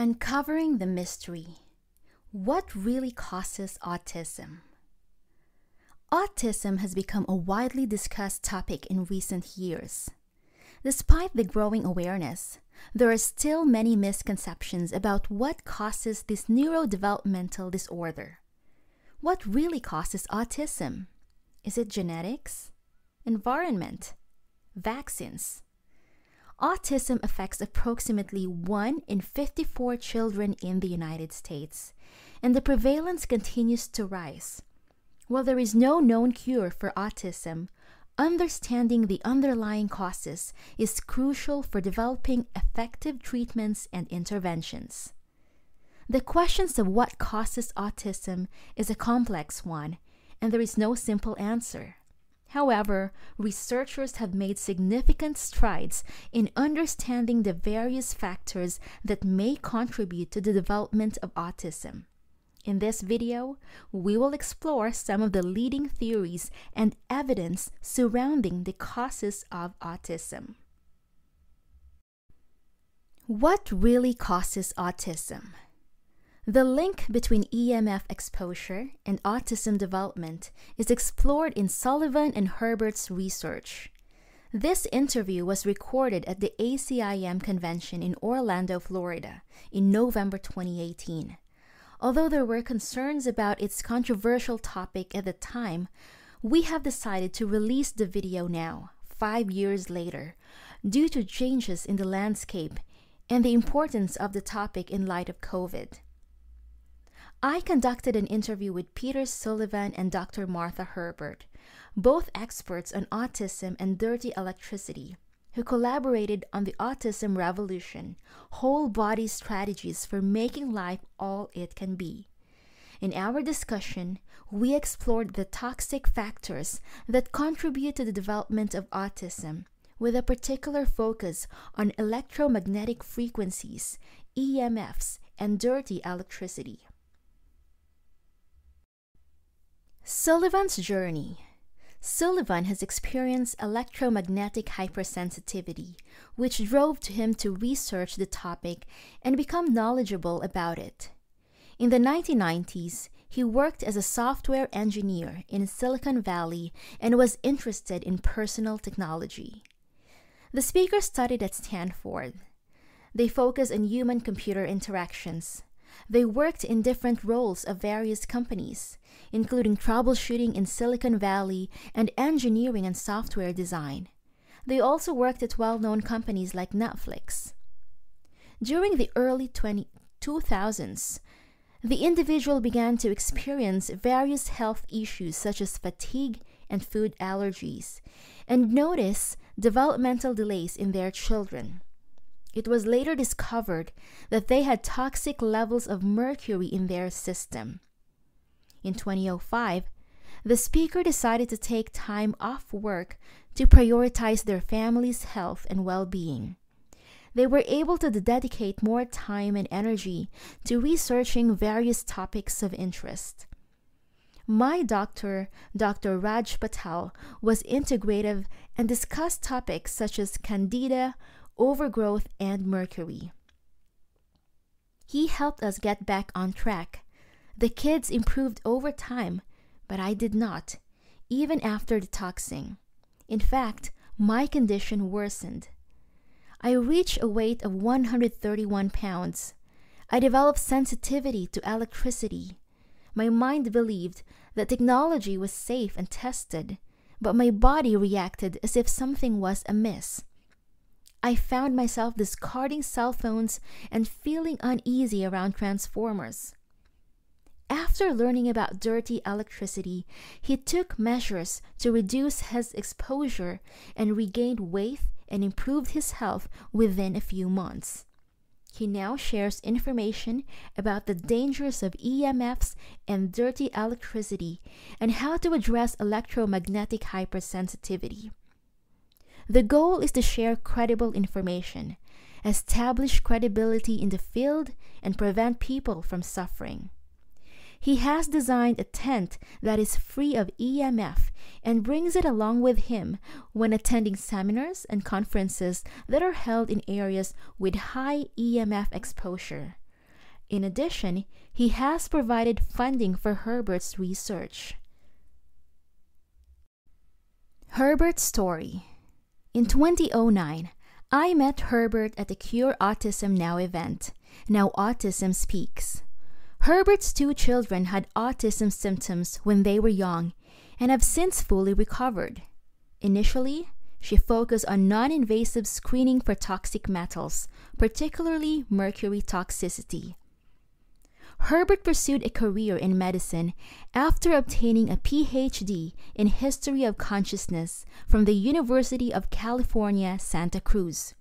Uncovering the mystery. What really causes autism? Autism has become a widely discussed topic in recent years. Despite the growing awareness, there are still many misconceptions about what causes this neurodevelopmental disorder. What really causes autism? Is it genetics? Environment? Vaccines? Autism affects approximately 1 in 54 children in the United States, and the prevalence continues to rise. While there is no known cure for autism, understanding the underlying causes is crucial for developing effective treatments and interventions. The questions of what causes autism is a complex one, and there is no simple answer. However, researchers have made significant strides in understanding the various factors that may contribute to the development of autism. In this video, we will explore some of the leading theories and evidence surrounding the causes of autism. What really causes autism? The link between EMF exposure and autism development is explored in Sullivan and Herbert's research. This interview was recorded at the ACIM convention in Orlando, Florida, in November 2018. Although there were concerns about its controversial topic at the time, we have decided to release the video now, five years later, due to changes in the landscape and the importance of the topic in light of COVID. I conducted an interview with Peter Sullivan and Dr. Martha Herbert, both experts on autism and dirty electricity, who collaborated on the Autism Revolution whole body strategies for making life all it can be. In our discussion, we explored the toxic factors that contribute to the development of autism, with a particular focus on electromagnetic frequencies, EMFs, and dirty electricity. Sullivan's journey. Sullivan has experienced electromagnetic hypersensitivity, which drove him to research the topic and become knowledgeable about it. In the 1990s, he worked as a software engineer in Silicon Valley and was interested in personal technology. The speaker studied at Stanford. They focus on human computer interactions, they worked in different roles of various companies, including troubleshooting in Silicon Valley and engineering and software design. They also worked at well known companies like Netflix. During the early 20, 2000s, the individual began to experience various health issues such as fatigue and food allergies, and notice developmental delays in their children. It was later discovered that they had toxic levels of mercury in their system. In 2005, the speaker decided to take time off work to prioritize their family's health and well being. They were able to dedicate more time and energy to researching various topics of interest. My doctor, Dr. Raj Patel, was integrative and discussed topics such as candida, overgrowth, and mercury. He helped us get back on track. The kids improved over time, but I did not, even after detoxing. In fact, my condition worsened. I reached a weight of 131 pounds. I developed sensitivity to electricity. My mind believed that technology was safe and tested, but my body reacted as if something was amiss. I found myself discarding cell phones and feeling uneasy around transformers. After learning about dirty electricity, he took measures to reduce his exposure and regained weight and improved his health within a few months. He now shares information about the dangers of EMFs and dirty electricity and how to address electromagnetic hypersensitivity. The goal is to share credible information, establish credibility in the field, and prevent people from suffering. He has designed a tent that is free of EMF and brings it along with him when attending seminars and conferences that are held in areas with high EMF exposure, In addition, he has provided funding for Herbert's research. Herbert's story In 2009, I met Herbert at the Cure Autism Now event. Now Autism Speaks. Herbert's two children had autism symptoms when they were young and have since fully recovered. Initially, she focused on non invasive screening for toxic metals, particularly mercury toxicity. Herbert pursued a career in medicine after obtaining a PhD in History of Consciousness from the University of California, Santa Cruz.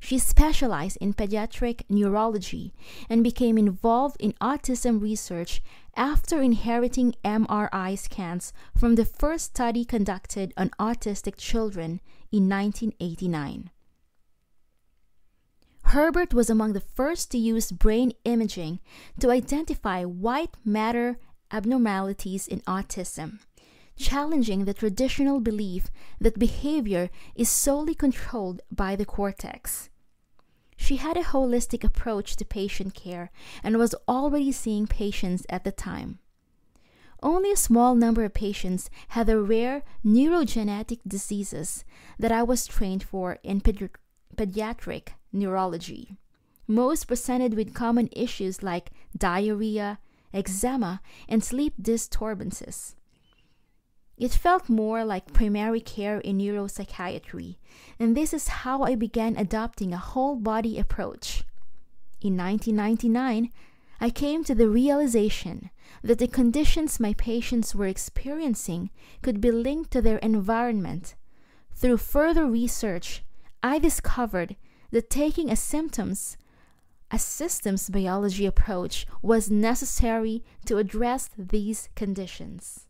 She specialized in pediatric neurology and became involved in autism research after inheriting MRI scans from the first study conducted on autistic children in 1989. Herbert was among the first to use brain imaging to identify white matter abnormalities in autism, challenging the traditional belief that behavior is solely controlled by the cortex. She had a holistic approach to patient care and was already seeing patients at the time. Only a small number of patients had the rare neurogenetic diseases that I was trained for in pedi- pediatric neurology. Most presented with common issues like diarrhea, eczema, and sleep disturbances. It felt more like primary care in neuropsychiatry, and this is how I began adopting a whole body approach. In 1999, I came to the realization that the conditions my patients were experiencing could be linked to their environment. Through further research, I discovered that taking a symptoms a systems biology approach was necessary to address these conditions.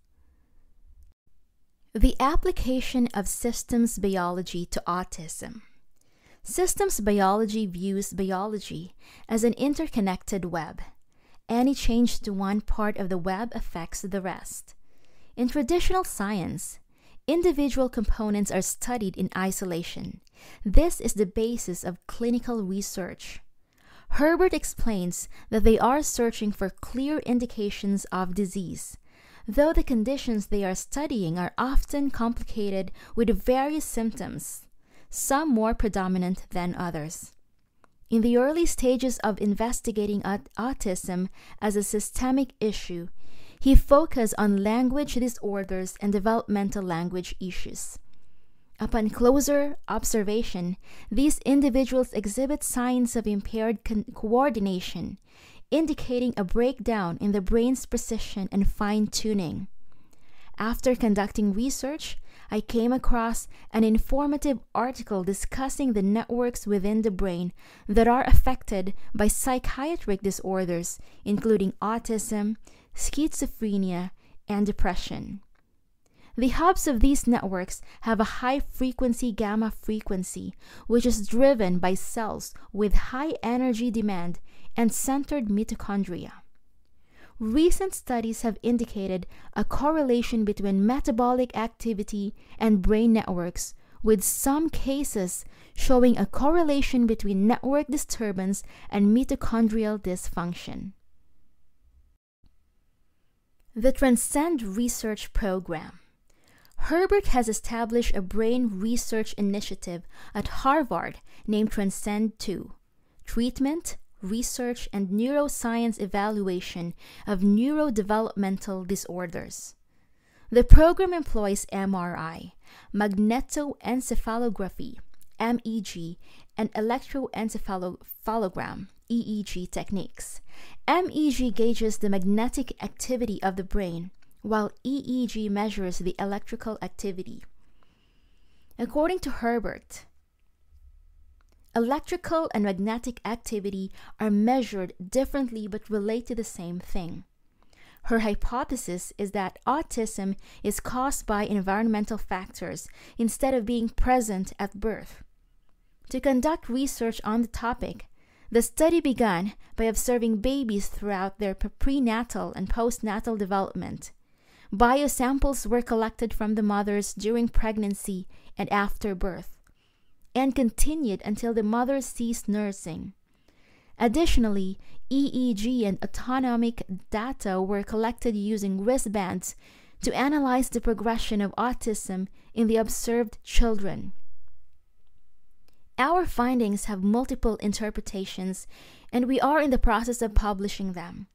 The application of systems biology to autism. Systems biology views biology as an interconnected web. Any change to one part of the web affects the rest. In traditional science, individual components are studied in isolation. This is the basis of clinical research. Herbert explains that they are searching for clear indications of disease, though the conditions they are studying are often complicated with various symptoms, some more predominant than others. In the early stages of investigating autism as a systemic issue, he focused on language disorders and developmental language issues. Upon closer observation, these individuals exhibit signs of impaired con- coordination, indicating a breakdown in the brain's precision and fine tuning. After conducting research, I came across an informative article discussing the networks within the brain that are affected by psychiatric disorders, including autism, schizophrenia, and depression. The hubs of these networks have a high frequency gamma frequency, which is driven by cells with high energy demand and centered mitochondria. Recent studies have indicated a correlation between metabolic activity and brain networks, with some cases showing a correlation between network disturbance and mitochondrial dysfunction. The Transcend Research Program Herbert has established a brain research initiative at Harvard named Transcend 2 Treatment, Research, and Neuroscience Evaluation of Neurodevelopmental Disorders. The program employs MRI, magnetoencephalography, MEG, and electroencephalogram, EEG techniques. MEG gauges the magnetic activity of the brain while EEG measures the electrical activity. According to Herbert, electrical and magnetic activity are measured differently but relate to the same thing. Her hypothesis is that autism is caused by environmental factors instead of being present at birth. To conduct research on the topic, the study began by observing babies throughout their prenatal and postnatal development. Biosamples were collected from the mothers during pregnancy and after birth, and continued until the mother ceased nursing. Additionally, EEG and autonomic data were collected using wristbands to analyze the progression of autism in the observed children. Our findings have multiple interpretations, and we are in the process of publishing them.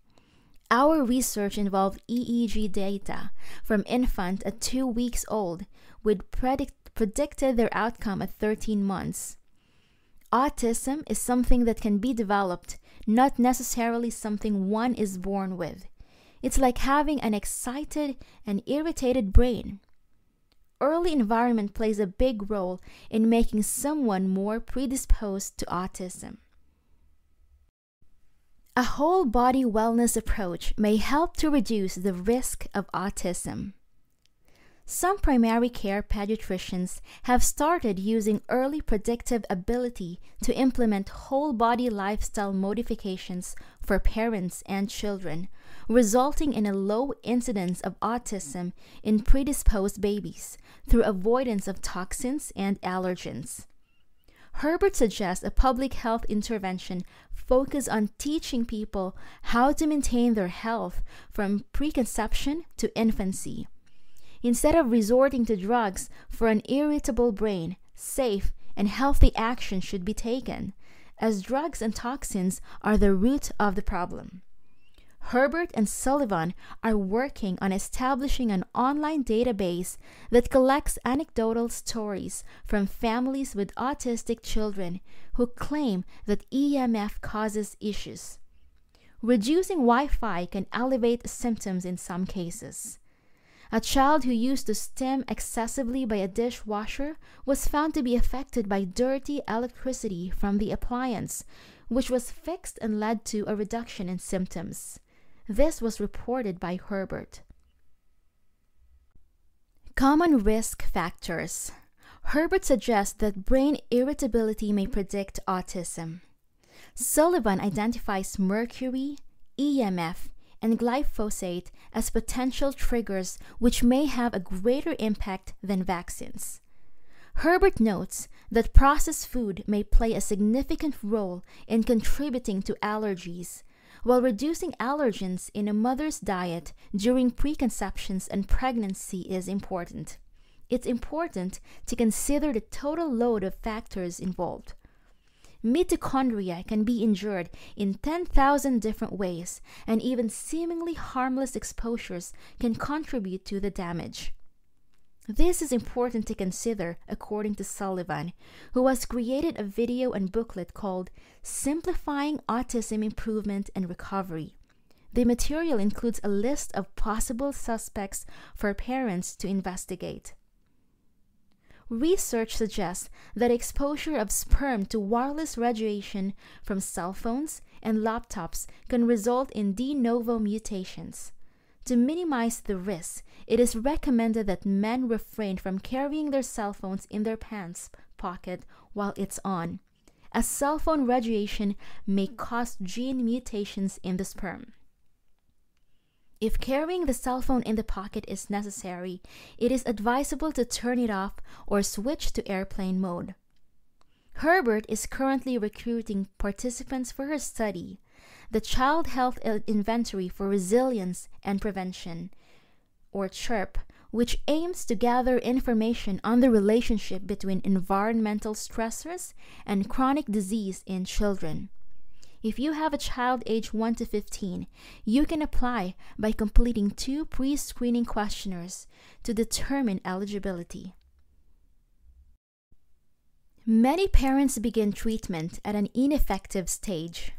Our research involved EEG data from infant at 2 weeks old, which predict, predicted their outcome at 13 months. Autism is something that can be developed, not necessarily something one is born with. It's like having an excited and irritated brain. Early environment plays a big role in making someone more predisposed to autism. A whole body wellness approach may help to reduce the risk of autism. Some primary care pediatricians have started using early predictive ability to implement whole body lifestyle modifications for parents and children, resulting in a low incidence of autism in predisposed babies through avoidance of toxins and allergens. Herbert suggests a public health intervention focused on teaching people how to maintain their health from preconception to infancy. Instead of resorting to drugs for an irritable brain, safe and healthy action should be taken, as drugs and toxins are the root of the problem. Herbert and Sullivan are working on establishing an online database that collects anecdotal stories from families with autistic children who claim that EMF causes issues. Reducing Wi Fi can elevate symptoms in some cases. A child who used to stim excessively by a dishwasher was found to be affected by dirty electricity from the appliance, which was fixed and led to a reduction in symptoms. This was reported by Herbert. Common risk factors. Herbert suggests that brain irritability may predict autism. Sullivan identifies mercury, EMF, and glyphosate as potential triggers which may have a greater impact than vaccines. Herbert notes that processed food may play a significant role in contributing to allergies, while reducing allergens in a mother's diet during preconceptions and pregnancy is important. It's important to consider the total load of factors involved. Mitochondria can be injured in 10,000 different ways, and even seemingly harmless exposures can contribute to the damage. This is important to consider, according to Sullivan, who has created a video and booklet called Simplifying Autism Improvement and Recovery. The material includes a list of possible suspects for parents to investigate. Research suggests that exposure of sperm to wireless radiation from cell phones and laptops can result in de novo mutations. To minimize the risk, it is recommended that men refrain from carrying their cell phones in their pants pocket while it's on, as cell phone radiation may cause gene mutations in the sperm. If carrying the cell phone in the pocket is necessary, it is advisable to turn it off or switch to airplane mode. Herbert is currently recruiting participants for her study, the Child Health Inventory for Resilience and Prevention, or CHIRP, which aims to gather information on the relationship between environmental stressors and chronic disease in children. If you have a child age 1 to 15, you can apply by completing two pre screening questionnaires to determine eligibility. Many parents begin treatment at an ineffective stage.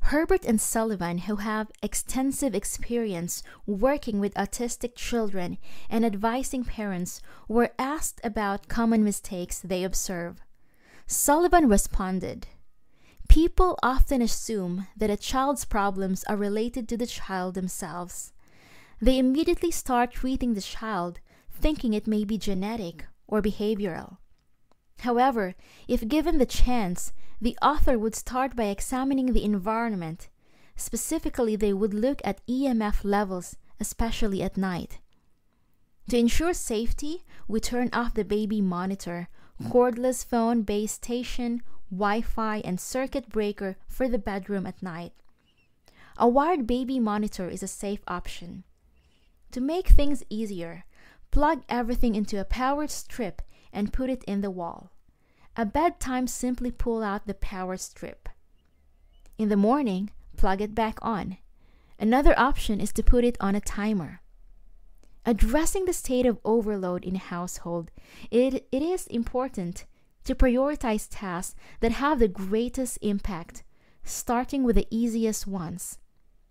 Herbert and Sullivan, who have extensive experience working with autistic children and advising parents, were asked about common mistakes they observe. Sullivan responded People often assume that a child's problems are related to the child themselves. They immediately start treating the child, thinking it may be genetic or behavioral. However, if given the chance, the author would start by examining the environment. Specifically, they would look at EMF levels, especially at night. To ensure safety, we turn off the baby monitor, cordless phone base station, Wi Fi, and circuit breaker for the bedroom at night. A wired baby monitor is a safe option. To make things easier, plug everything into a powered strip and put it in the wall. At bedtime, simply pull out the power strip. In the morning, plug it back on. Another option is to put it on a timer. Addressing the state of overload in a household, it, it is important to prioritize tasks that have the greatest impact, starting with the easiest ones.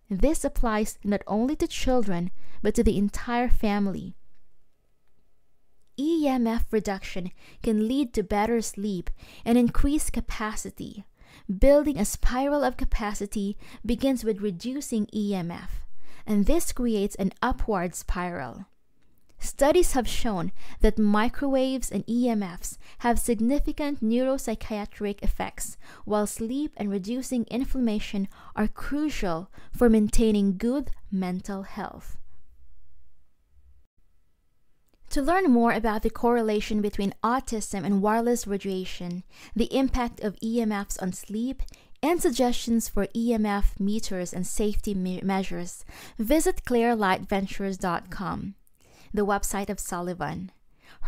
This applies not only to children, but to the entire family. EMF reduction can lead to better sleep and increased capacity. Building a spiral of capacity begins with reducing EMF, and this creates an upward spiral. Studies have shown that microwaves and EMFs have significant neuropsychiatric effects, while sleep and reducing inflammation are crucial for maintaining good mental health. To learn more about the correlation between autism and wireless radiation, the impact of EMFs on sleep, and suggestions for EMF meters and safety me- measures, visit clearlightventures.com, the website of Sullivan.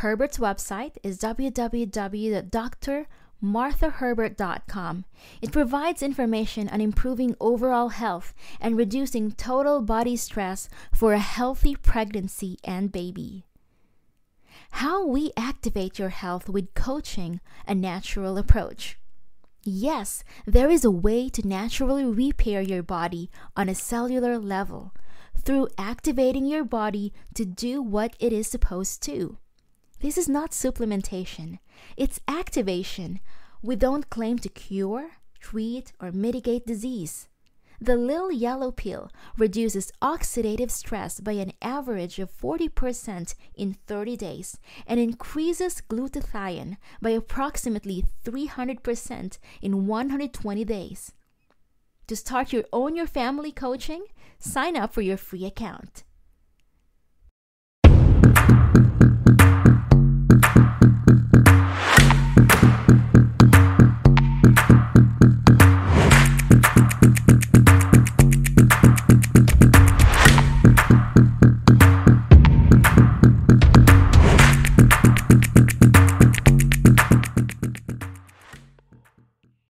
Herbert's website is www.drmarthaherbert.com. It provides information on improving overall health and reducing total body stress for a healthy pregnancy and baby. How we activate your health with coaching, a natural approach. Yes, there is a way to naturally repair your body on a cellular level through activating your body to do what it is supposed to. This is not supplementation, it's activation. We don't claim to cure, treat, or mitigate disease. The little yellow pill reduces oxidative stress by an average of 40% in 30 days and increases glutathione by approximately 300% in 120 days. To start your own your family coaching, sign up for your free account.